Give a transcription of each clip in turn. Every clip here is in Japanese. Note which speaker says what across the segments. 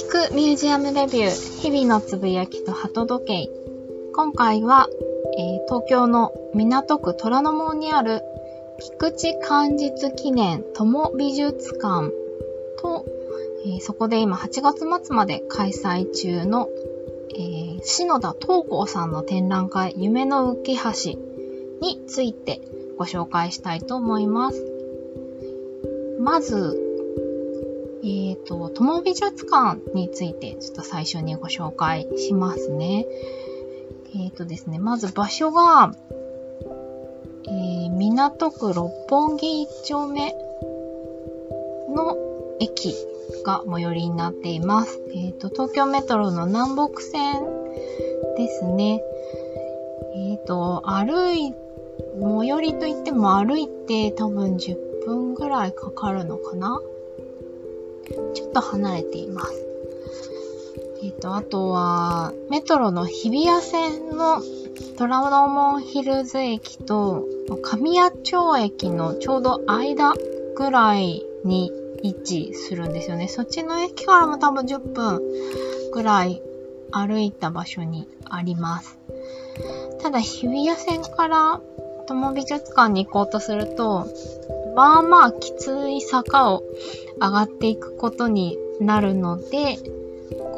Speaker 1: 聞くミュージアムレビュー日々のつぶやきと鳩時計今回は、えー、東京の港区虎ノ門にある菊池漢実記念友美術館と、えー、そこで今8月末まで開催中の、えー、篠田東光さんの展覧会夢の浮橋についてご紹介したいと思います。まず、友美術館についてちょっと最初にご紹介しますね。えっ、ー、とですね、まず場所が、えー、港区六本木一丁目の駅が最寄りになっています。えっ、ー、と、東京メトロの南北線ですね。えっ、と、歩い、最寄りといっても歩いて多分10分ぐらいかかるのかなちょっと離れています。えっ、ー、と、あとは、メトロの日比谷線の虎ノ門ヒルズ駅と神谷町駅のちょうど間ぐらいに位置するんですよね。そっちの駅からも多分10分ぐらい歩いた場所にあります。ただ日比谷線から友美術館に行こうとすると、まあまあきつい坂を上がっていくことになるので、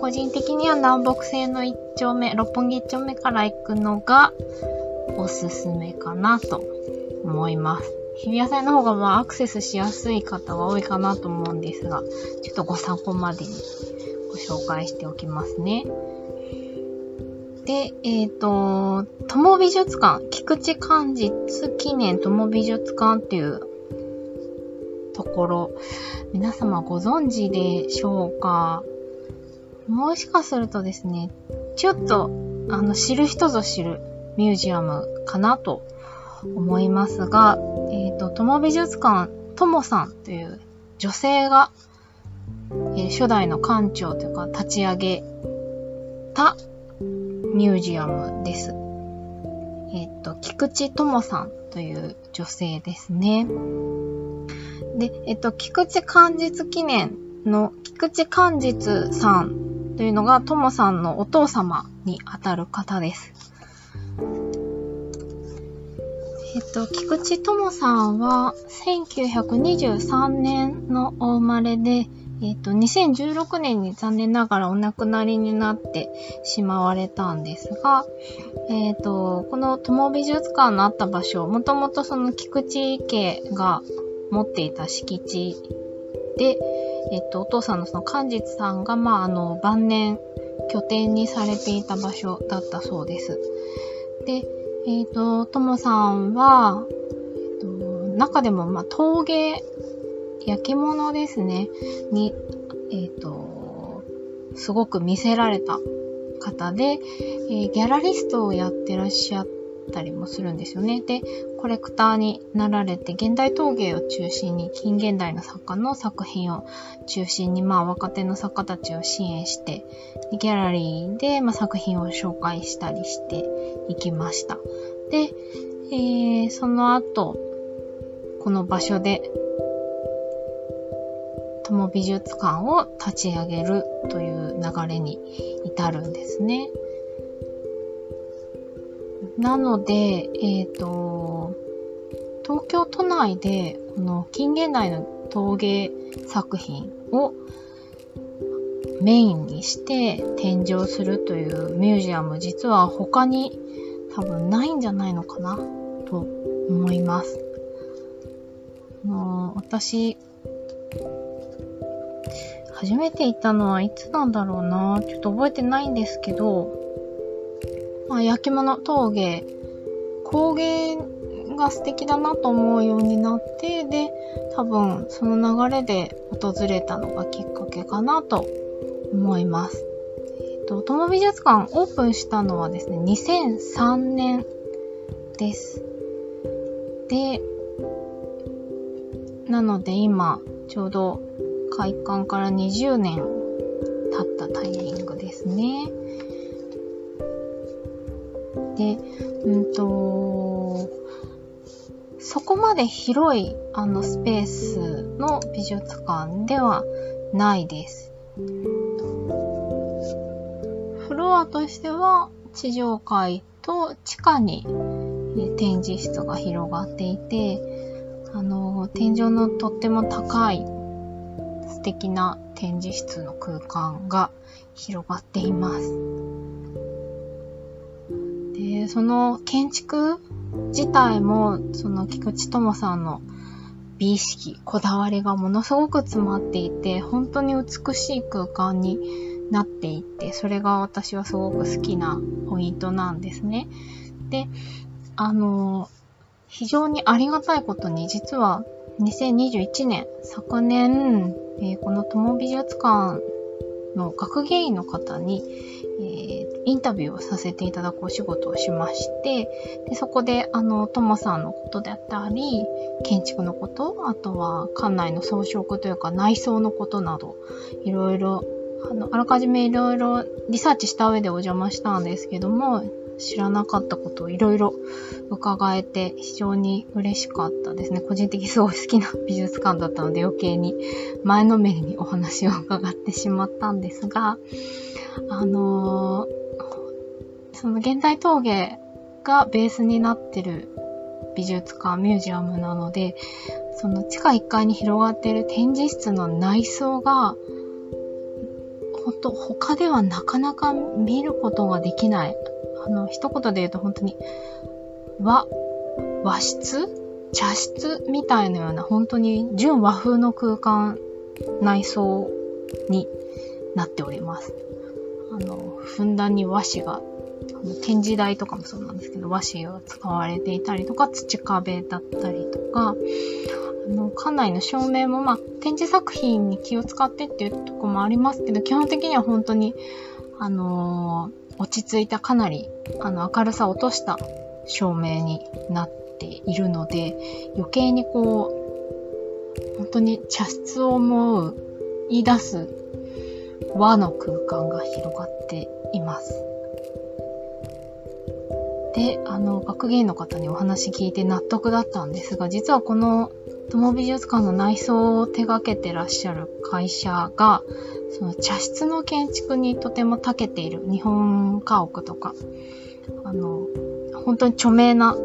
Speaker 1: 個人的には南北西の一丁目、六本木一丁目から行くのがおすすめかなと思います。日比谷線の方がまあアクセスしやすい方は多いかなと思うんですが、ちょっとご参考までにご紹介しておきますね。で、えっ、ー、と、友美術館、菊池寛実記念友美術館っていうころ、皆様ご存知でしょうか？もしかするとですね、ちょっと、あの、知る人ぞ知るミュージアムかなと思いますが、えっ、ー、と、友美術館、ともさんという女性が、えー、初代の館長というか立ち上げたミュージアムです。えっ、と、菊池智さんという女性ですね。で、えっと、菊池寛実記念の菊池寛実さんというのが、ともさんのお父様にあたる方です。えっと、菊池智さんは、1923年のお生まれで、えっと、2016年に残念ながらお亡くなりになってしまわれたんですが、えっと、この友美術館のあった場所、もともとその菊池家が持っていた敷地で、えっと、お父さんのその寛実さんが、まあ、あの、晩年拠点にされていた場所だったそうです。で、えっ、と、ともさんは、えっと、中でも、まあ、陶芸、焼き物ですね、に、えっ、と、すごく見せられた方で、えー、ギャラリストをやってらっしゃってたりもするんですよね。で、コレクターになられて、現代陶芸を中心に、近現代の作家の作品を中心に、まあ若手の作家たちを支援して、ギャラリーで、まあ、作品を紹介したりしていきました。で、えー、その後、この場所で、友美術館を立ち上げるという流れに至るんですね。なので、えっ、ー、と、東京都内で、この近現代の陶芸作品をメインにして展示をするというミュージアム、実は他に多分ないんじゃないのかなと思います。もう私、初めて行ったのはいつなんだろうなちょっと覚えてないんですけど、まあ、焼き物、陶芸、工芸が素敵だなと思うようになって、で、多分その流れで訪れたのがきっかけかなと思います。えっ、ー、と、友美術館オープンしたのはですね、2003年です。で、なので今、ちょうど開館から20年経ったタイミングですね。で、うんと、そこまで広いあのスペースの美術館ではないです。フロアとしては地上階と地下に展示室が広がっていて、あの、天井のとっても高い素敵な展示室の空間が広がっています。その建築自体も、その菊池智さんの美意識、こだわりがものすごく詰まっていて、本当に美しい空間になっていて、それが私はすごく好きなポイントなんですね。で、あの、非常にありがたいことに、実は2021年、昨年、えー、この友美術館の学芸員の方に、えー、インタビューをさせていただくお仕事をしまして、でそこで、あの、ともさんのことであったり、建築のこと、あとは館内の装飾というか内装のことなど、いろいろ、あの、あらかじめいろいろリサーチした上でお邪魔したんですけども、知らなかったことをいろいろ伺えて非常に嬉しかったですね。個人的にすごい好きな美術館だったので余計に前のめりにお話を伺ってしまったんですが、あのー、その現代陶芸がベースになってる美術館、ミュージアムなので、その地下1階に広がっている展示室の内装が、本当他ではなかなか見ることができないあの、一言で言うと本当に、和、和室？茶室みたいなような本当に純和風の空間、内装になっております。あの、ふんだんに和紙が、展示台とかもそうなんですけど、和紙が使われていたりとか、土壁だったりとか、あの、館内の照明も、まあ、展示作品に気を使ってっていうとこもありますけど、基本的には本当に、あのー落ち着いたかなりあの明るさを落とした照明になっているので余計にこう本当に茶室を思う言い出す和の空間が広がっています。で、あの、学芸員の方にお話聞いて納得だったんですが、実はこの友美術館の内装を手掛けてらっしゃる会社が、その茶室の建築にとても長けている日本家屋とか、あの、本当に著名な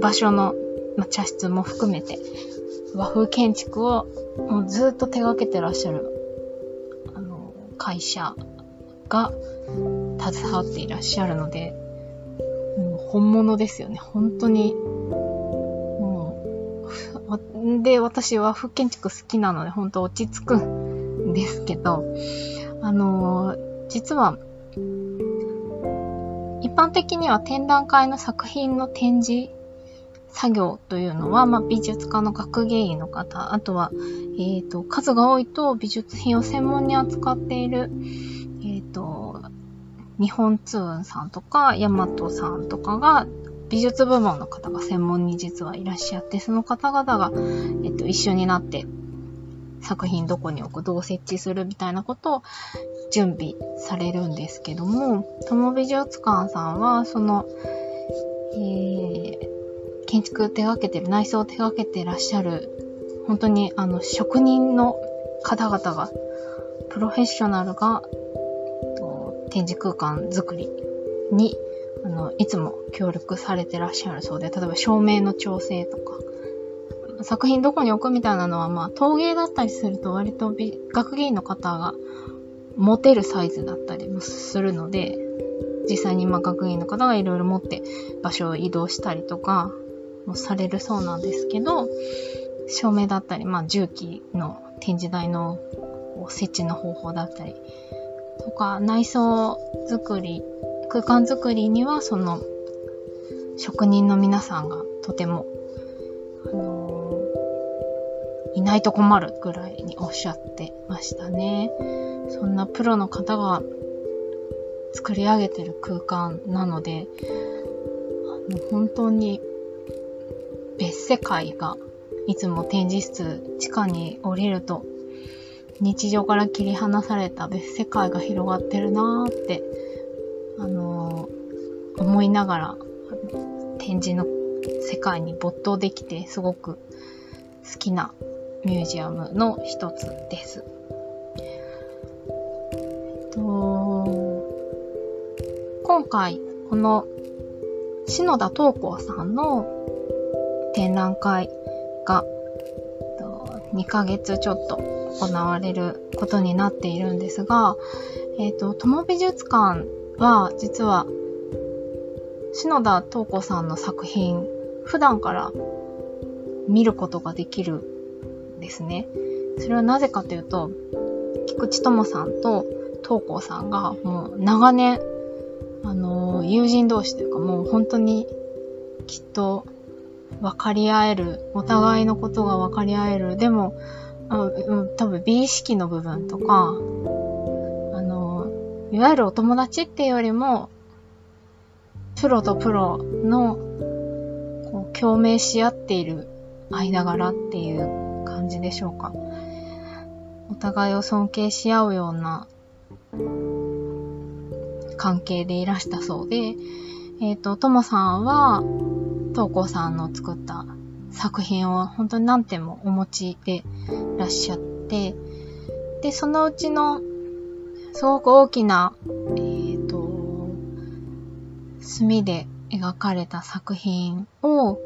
Speaker 1: 場所の、ま茶室も含めて、和風建築をもうずっと手掛けてらっしゃる、あの、会社が携わっていらっしゃるので、本物ですよね。本当に、もう、で、私は風建築好きなので、本当落ち着くんですけど、あのー、実は、一般的には展覧会の作品の展示作業というのは、まあ、美術家の学芸員の方、あとは、えっ、ー、と、数が多いと美術品を専門に扱っている、えっ、ー、と、日本通運さんとか、ヤマトさんとかが、美術部門の方が専門に実はいらっしゃって、その方々が、えっと、一緒になって作品どこに置く、どう設置するみたいなことを準備されるんですけども、友美術館さんは、その、えー、建築手掛けてる、内装を手掛けてらっしゃる、本当にあの、職人の方々が、プロフェッショナルが、展示空間作りに、あの、いつも協力されてらっしゃるそうで、例えば照明の調整とか、作品どこに置くみたいなのは、まあ、陶芸だったりすると割と学芸員の方が持てるサイズだったりもするので、実際にまあ学芸員の方がいろいろ持って場所を移動したりとかもされるそうなんですけど、照明だったり、まあ重機の展示台の設置の方法だったりとか、内装作り、空間作りにはその職人の皆さんがとてもあのー、いないと困るぐらいにおっしゃってましたね。そんなプロの方が作り上げてる空間なので、あの本当に別世界がいつも展示室地下に降りると日常から切り離された別世界が広がってるなーって、あのー、思いながら展示の世界に没頭できてすごく好きなミュージアムの一つです。と、今回、この、篠田東光さんの展覧会が、2ヶ月ちょっと行われることになっているんですが、え、ー、と、友美術館は、実は、篠田東子さんの作品、普段から見ることができるんですね。それはなぜかというと、菊池友さんと東子さんがもう長年、あの、友人同士というかもう本当にきっと分かり合える、お互いのことが分かり合える、でも、あ多分美意識の部分とか、あの、いわゆるお友達っていうよりも、プロとプロの、こう、共鳴し合っている間柄っていう感じでしょうか。お互いを尊敬し合うような関係でいらしたそうで、えっ、ー、と、ともさんは、とうこさんの作った作品を本当に何点もお持ちでいらっしゃって、で、そのうちの、すごく大きな、えっ、ー、と、墨で描かれた作品を、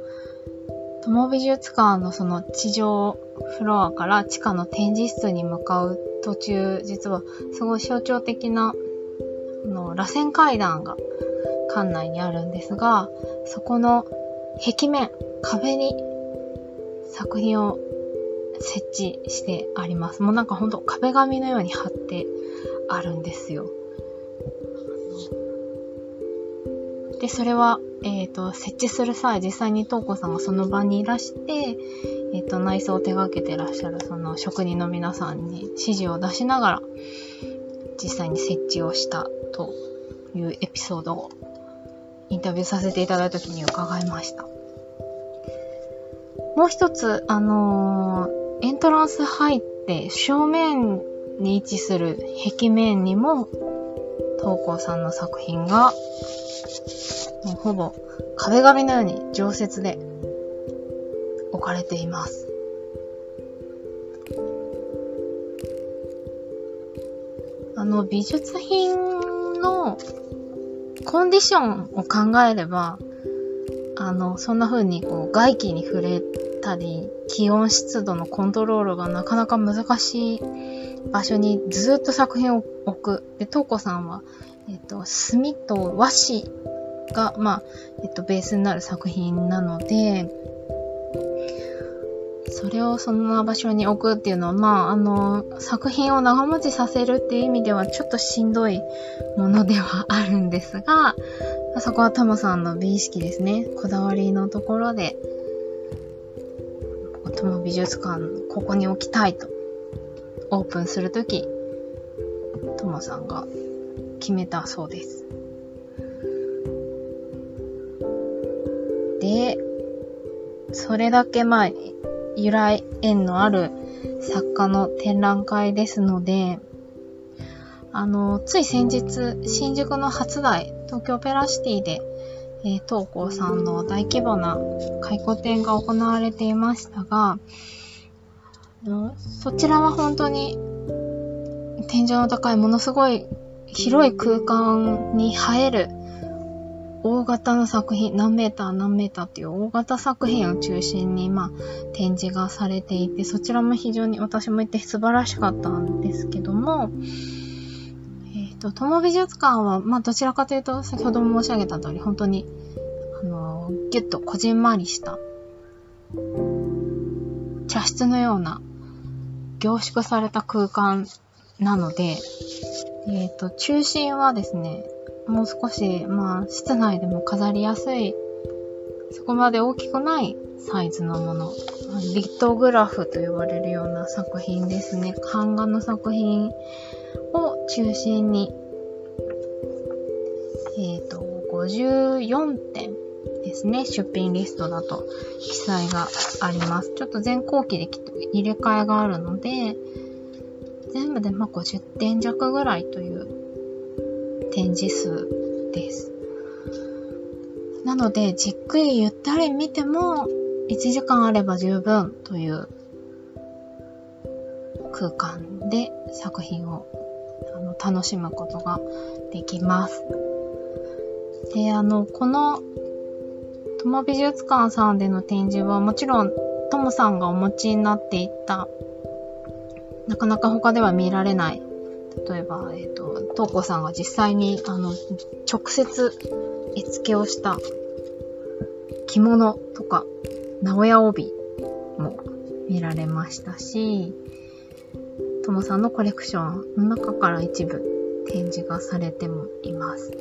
Speaker 1: 友美術館のその地上フロアから地下の展示室に向かう途中、実はすごい象徴的な、あの、螺旋階段が館内にあるんですが、そこの壁面、壁に作品を設置してあります。もうなんかほんと壁紙のように貼ってあるんですよ。で、それは、えっ、ー、と、設置する際、実際に東子さんがその場にいらして、えっ、ー、と、内装を手掛けてらっしゃるその職人の皆さんに指示を出しながら、実際に設置をしたというエピソードをインタビューさせていただいた時に伺いました。もう一つ、あのー、エントランス入って正面に位置する壁面にも、東光さんの作品が、もうほぼ壁紙のように常設で置かれています。あの、美術品のコンディションを考えれば、あの、そんな風にこう外気に触れたり、気温湿度のコントロールがなかなか難しい場所にずっと作品を置く。で、トーコさんは、えっ、と、墨と和紙が、まあ、えっ、と、ベースになる作品なので、それをそんな場所に置くっていうのは、まあ、あの、作品を長持ちさせるっていう意味ではちょっとしんどいものではあるんですが、そこはタモさんの美意識ですね。こだわりのところで、トモ美術館、ここに置きたいと、オープンするとき、トモさんが決めたそうです。で、それだけまあ、由来縁のある作家の展覧会ですので、あの、つい先日、新宿の初代、東京ペラシティで、えー、東光さんの大規模な回顧展が行われていましたが、そちらは本当に天井の高いものすごい広い空間に映える大型の作品、何メーター何メーターっていう大型作品を中心に、まあ、展示がされていて、そちらも非常に私も行って素晴らしかったんですけども、と、友美術館は、まあ、どちらかというと、先ほども申し上げた通り、本当に、あの、ぎゅっとこじんまりした、茶室のような、凝縮された空間なので、えっ、ー、と、中心はですね、もう少し、まあ、室内でも飾りやすい、そこまで大きくないサイズのもの。リトグラフと呼ばれるような作品ですね。版画の作品中心に、えっ、ー、と、54点ですね。出品リストだと記載があります。ちょっと全後期で入れ替えがあるので、全部でまあ50点弱ぐらいという展示数です。なので、じっくりゆったり見ても、1時間あれば十分という空間で作品をあの楽しむことができます。で、あの、この、トモ美術館さんでの展示はもちろん、トモさんがお持ちになっていた、なかなか他では見られない、例えば、えっ、ー、と、トーコさんが実際に、あの、直接、絵付けをした。着物とか、直屋帯も見られましたし、ともさんのコレクションの中から一部展示がされてもいます。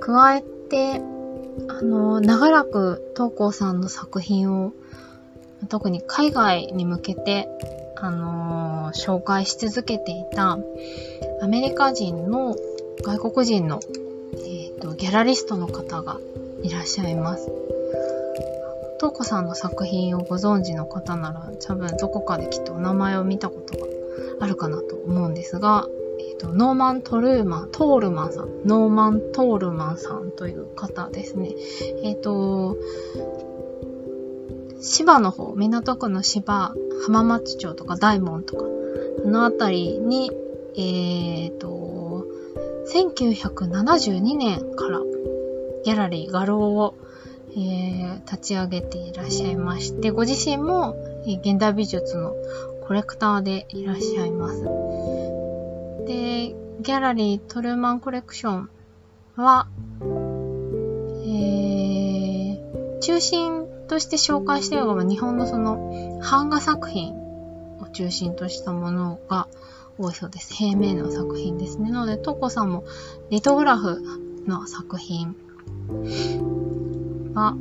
Speaker 1: 加えて、あの、長らく東光さんの作品を、特に海外に向けて、あの、紹介し続けていた、アメリカ人の外国人の、えーと、ギャラリストの方がいらっしゃいます。東子さんの作品をご存知の方なら、多分どこかできっとお名前を見たことがあるかなと思うんですが、え、ー、と、ノーマン・トルーマン、トールマンさん、ノーマン・トールマンさんという方ですね。えっ、ー、と、芝の方、港区の芝、浜松町とか大門とか、あのあたりに、えっ、ー、と、1972年からギャラリー画廊を、えー、立ち上げていらっしゃいまして、ご自身も、えー、現代美術のコレクターでいらっしゃいます。で、ギャラリートルーマンコレクションは、えー、中心として紹介しているのが日本のその版画作品を中心としたものが多いそうです。平面の作品ですね。なので、トコさんもリトグラフの作品は、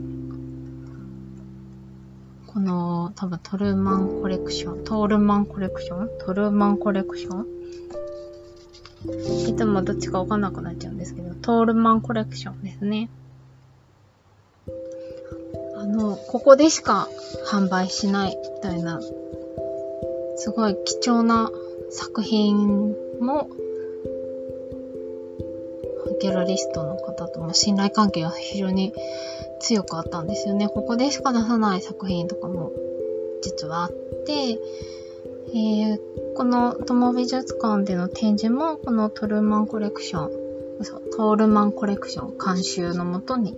Speaker 1: この多分トルーマンコレクション、トールマンコレクション？トルーマンコレクション？いつもどっちかわかんなくなっちゃうんですけど、トールマンコレクションですね。あの、ここでしか販売しないみたいな、すごい貴重な作品も、ギャラリストの方とも信頼関係が非常に強くあったんですよね。ここでしか出さない作品とかも実はあって、えー、この友美術館での展示もこのトルマンコレクション、トールマンコレクション監修のもとに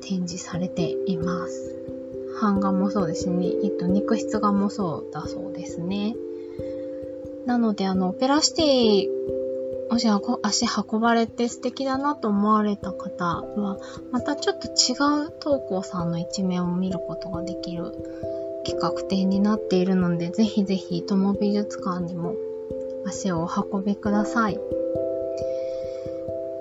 Speaker 1: 展示されています。版画もそうですね。えっと、肉質画もそうだそうですね。なので、あの、オペラシティもし足運ばれて素敵だなと思われた方は、またちょっと違う投稿さんの一面を見ることができる企画展になっているので、ぜひぜひ、友美術館にも足をお運びください。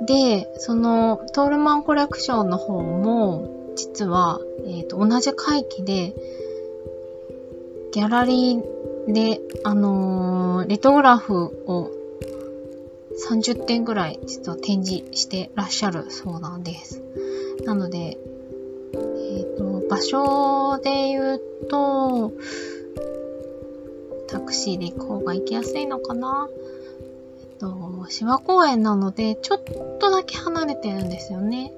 Speaker 1: で、その、トールマンコレクションの方も、実は、えっ、ー、と、同じ回帰で、ギャラリーで、あのー、リトグラフを30点ぐらい実は展示してらっしゃるそうなんです。なので、えっ、ー、と、場所で言うと、タクシーで行く方が行きやすいのかなえっと、芝公園なので、ちょっとだけ離れてるんですよね。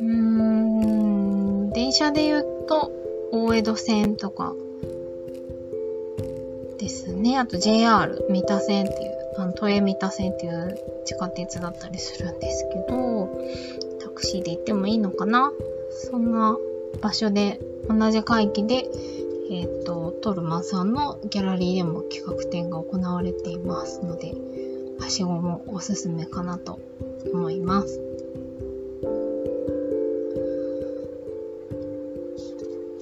Speaker 1: うーん、電車で言うと、大江戸線とか、ですね。あと JR 三田線っていう、都営三田線っていう地下鉄だったりするんですけど、タクシーで行ってもいいのかな？そんな場所で、同じ会議で、えっ、ー、と、トルマンさんのギャラリーでも企画展が行われていますので、はしごもおすすめかなと思います。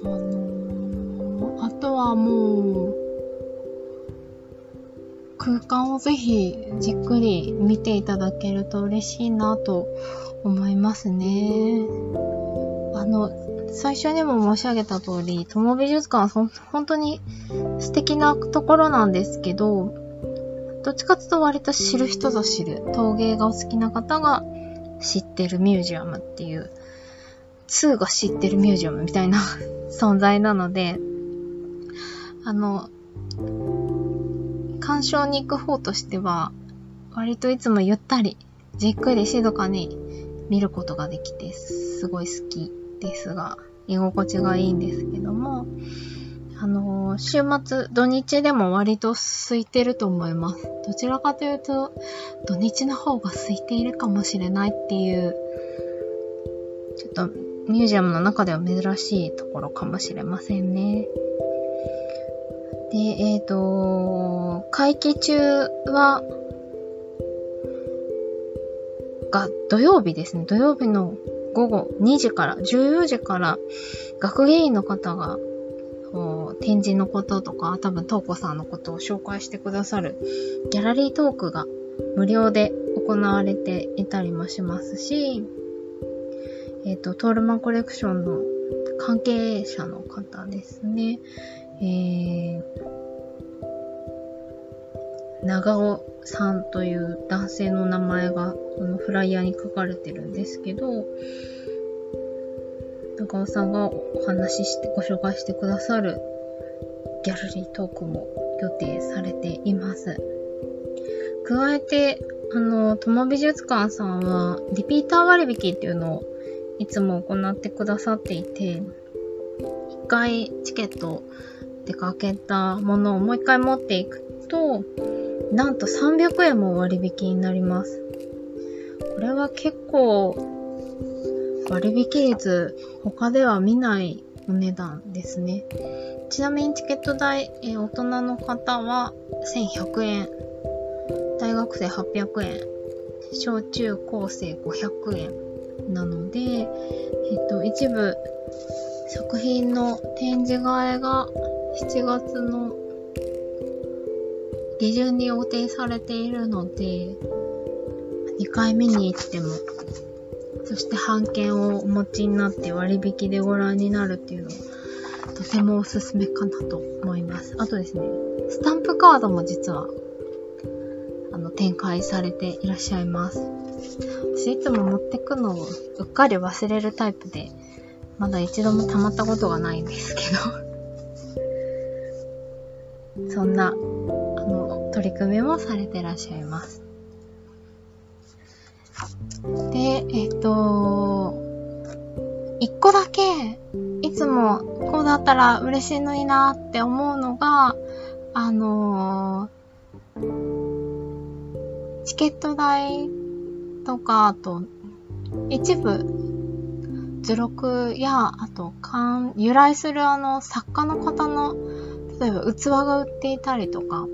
Speaker 1: あのー、あとはもう、空間をぜひじっくり見ていただけると嬉しいなと思いますね。あの、最初にも申し上げた通り、友美術館は本当に素敵なところなんですけど、どっちかというと割と知る人ぞ知る、陶芸がお好きな方が知ってるミュージアムっていう、2が知ってるミュージアムみたいな 存在なので、あの、鑑賞に行く方としては、割といつもゆったり、じっくり静かに見ることができて、すごい好きですが、居心地がいいんですけども、あのー、週末、土日でも割と空いてると思います。どちらかというと、土日の方が空いているかもしれないっていうちょっとミュージアムの中では珍しいところかもしれませんね。で、えっ、ー、と、会期中は、が土曜日ですね。土曜日の午後2時から、14時から、学芸員の方が、展示のこととか、多分、トーコさんのことを紹介してくださるギャラリートークが無料で行われていたりもしますし、えっ、ー、と、トールマンコレクションの関係者の方ですね。えー、長尾さんという男性の名前がこのフライヤーに書かれてるんですけど、長尾さんがお話しして、ご紹介してくださるギャラリートークも予定されています。加えて、あの、友美術館さんは、リピーター割引っていうのをいつも行ってくださっていて、一回チケット出かけたものをもう一回持っていくと、なんと300円も割引になります。これは結構割引率他では見ないお値段ですね。ちなみにチケット代、え大人の方は1100円大学生800円、小中高生500円なので、えっと、一部作品の展示会が7月の下旬に予定されているので、2回見に行っても、そして版権をお持ちになって割引でご覧になるっていうのは、とてもおすすめかなと思います。あとですね、スタンプカードも実はあの、展開されていらっしゃいます。私いつも持ってくのをうっかり忘れるタイプで、まだ一度も溜まったことがないんですけどそんな、あの、取り組みもされてらっしゃいます。で、えっ、と、一個だけ、いつもこうだったら嬉しいのになって思うのが、あのーチケット代とか、あと、一部、図録や、あと、由来するあの、作家の方の、例えば器が売っていたりとか、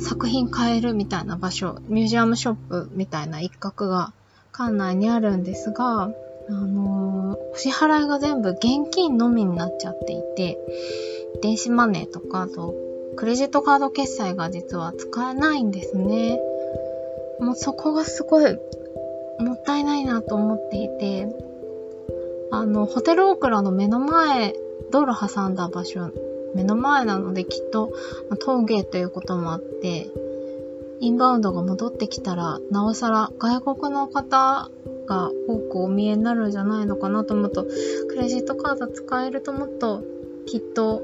Speaker 1: 作品買えるみたいな場所、ミュージアムショップみたいな一角が館内にあるんですが、あのー、支払いが全部現金のみになっちゃっていて、電子マネーとか、あと、クレジットカード決済が実は使えないんですね。もうそこがすごいもったいないなと思っていて、あの、ホテルオークラの目の前、道路挟んだ場所、目の前なのできっと峠ということもあって、インバウンドが戻ってきたら、なおさら外国の方が多くお見えになるんじゃないのかなと思うと、クレジットカード使えるともっときっと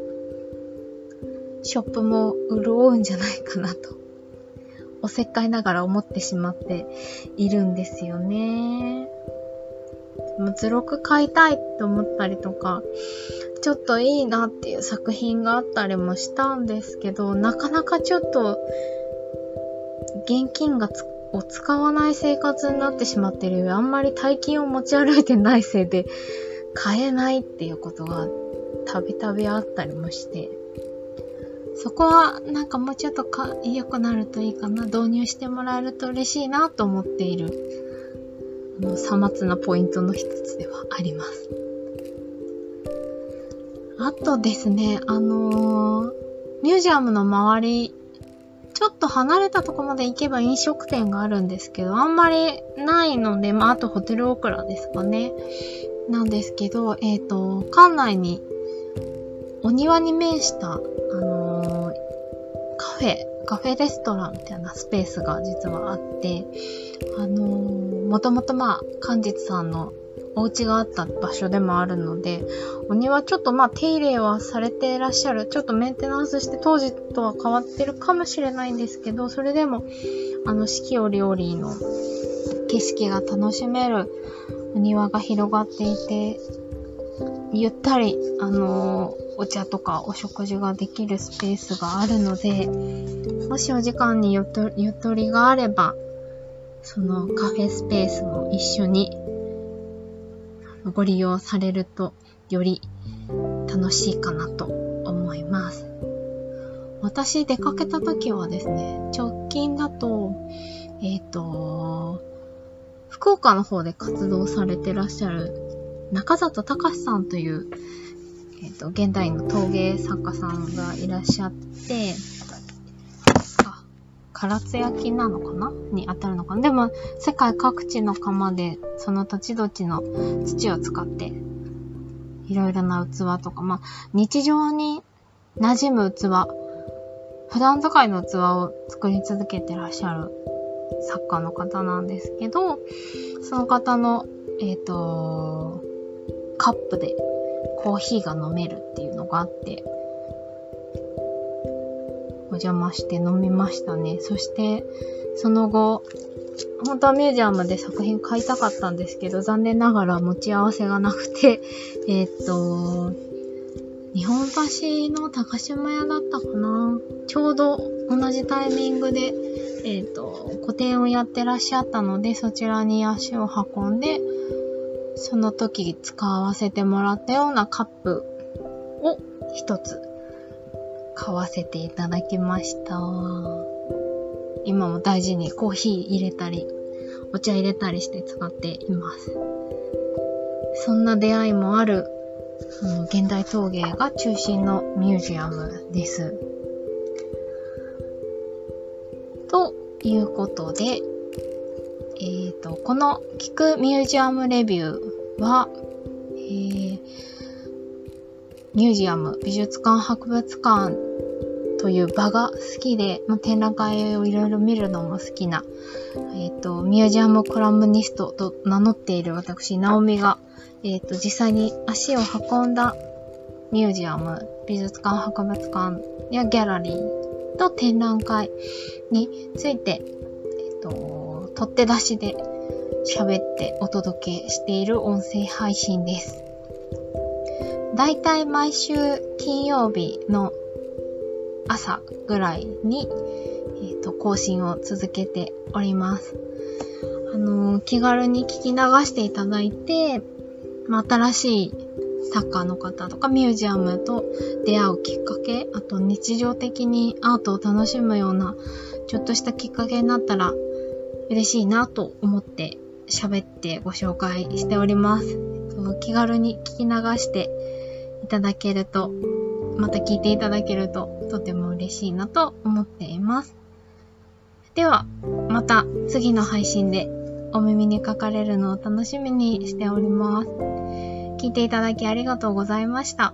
Speaker 1: ショップも潤うんじゃないかなと、おせっかいながら思ってしまっているんですよね。も図録買いたいって思ったりとか、ちょっといいなっていう作品があったりもしたんですけど、なかなかちょっと、現金がを使わない生活になってしまってるよ。あんまり大金を持ち歩いてないせいで、買えないっていうことがたびたびあったりもして、そこはなんかもうちょっとか良くなるといいかな、導入してもらえると嬉しいなと思っている、あの、さまつなポイントの一つではあります。あとですね、あのー、ミュージアムの周り、ちょっと離れたとこまで行けば飲食店があるんですけど、あんまりないので、まあ、あとホテルオークラですかね。なんですけど、えっ、ー、と、館内にお庭に面した、あのー、カフェ、カフェレストランみたいなスペースが実はあって、あのー、もともとまあ、漢実さんのお家があった場所でもあるので、お庭ちょっとまあ手入れはされていらっしゃる。ちょっとメンテナンスして当時とは変わってるかもしれないんですけど、それでも、あの、四季折々の景色が楽しめるお庭が広がっていて、ゆったり、あのー、お茶とかお食事ができるスペースがあるので、もしお時間にゆとゆとりがあれば、そのカフェスペースも一緒にご利用されるとより楽しいかなと思います。私出かけた時はですね、直近だと、えっ、ー、と、福岡の方で活動されてらっしゃる中里隆さんという、えっ、ー、と、現代の陶芸作家さんがいらっしゃって、唐津焼なのかな？に当たるのかな？でも、世界各地の窯で、その土地土地の土を使って、いろいろな器とか、まあ、日常に馴染む器、普段使いの器を作り続けてらっしゃる作家の方なんですけど、その方の、えっ、ー、と、カップでコーヒーが飲めるっていうのがあって、邪魔して飲みましたね。そして、その後、本当はミュージアムで作品買いたかったんですけど、残念ながら持ち合わせがなくて、えっ、と、日本橋の高島屋だったかなちょうど同じタイミングで、えっ、と、個展をやってらっしゃったので、そちらに足を運んで、その時使わせてもらったようなカップを一つ買わせていただきました。今も大事にコーヒー入れたり、お茶入れたりして使っています。そんな出会いもある、うん、現代陶芸が中心のミュージアムです。ということで、えっ、ー、と、この聞くミュージアムレビューは、えー、ミュージアム、美術館、博物館という場が好きで、まあ、展覧会をいろいろ見るのも好きな、えっ、ー、と、ミュージアムコラムニストと名乗っている私、ナオミが、えっ、ー、と、実際に足を運んだミュージアム、美術館、博物館やギャラリーと展覧会について、えっ、ー、と、取って出しで喋ってお届けしている音声配信です。だいたい毎週金曜日の朝ぐらいに、えーと、更新を続けております。あのー、気軽に聞き流していただいて、まあ、新しい作家の方とかミュージアムと出会うきっかけ、あと日常的にアートを楽しむようなちょっとしたきっかけになったら嬉しいなと思って喋ってご紹介しております。気軽に聞き流していただけるとまた聞いていただけるととても嬉しいなと思っています。では、また次の配信でお耳にかかれるのを楽しみにしております。聞いていただきありがとうございました。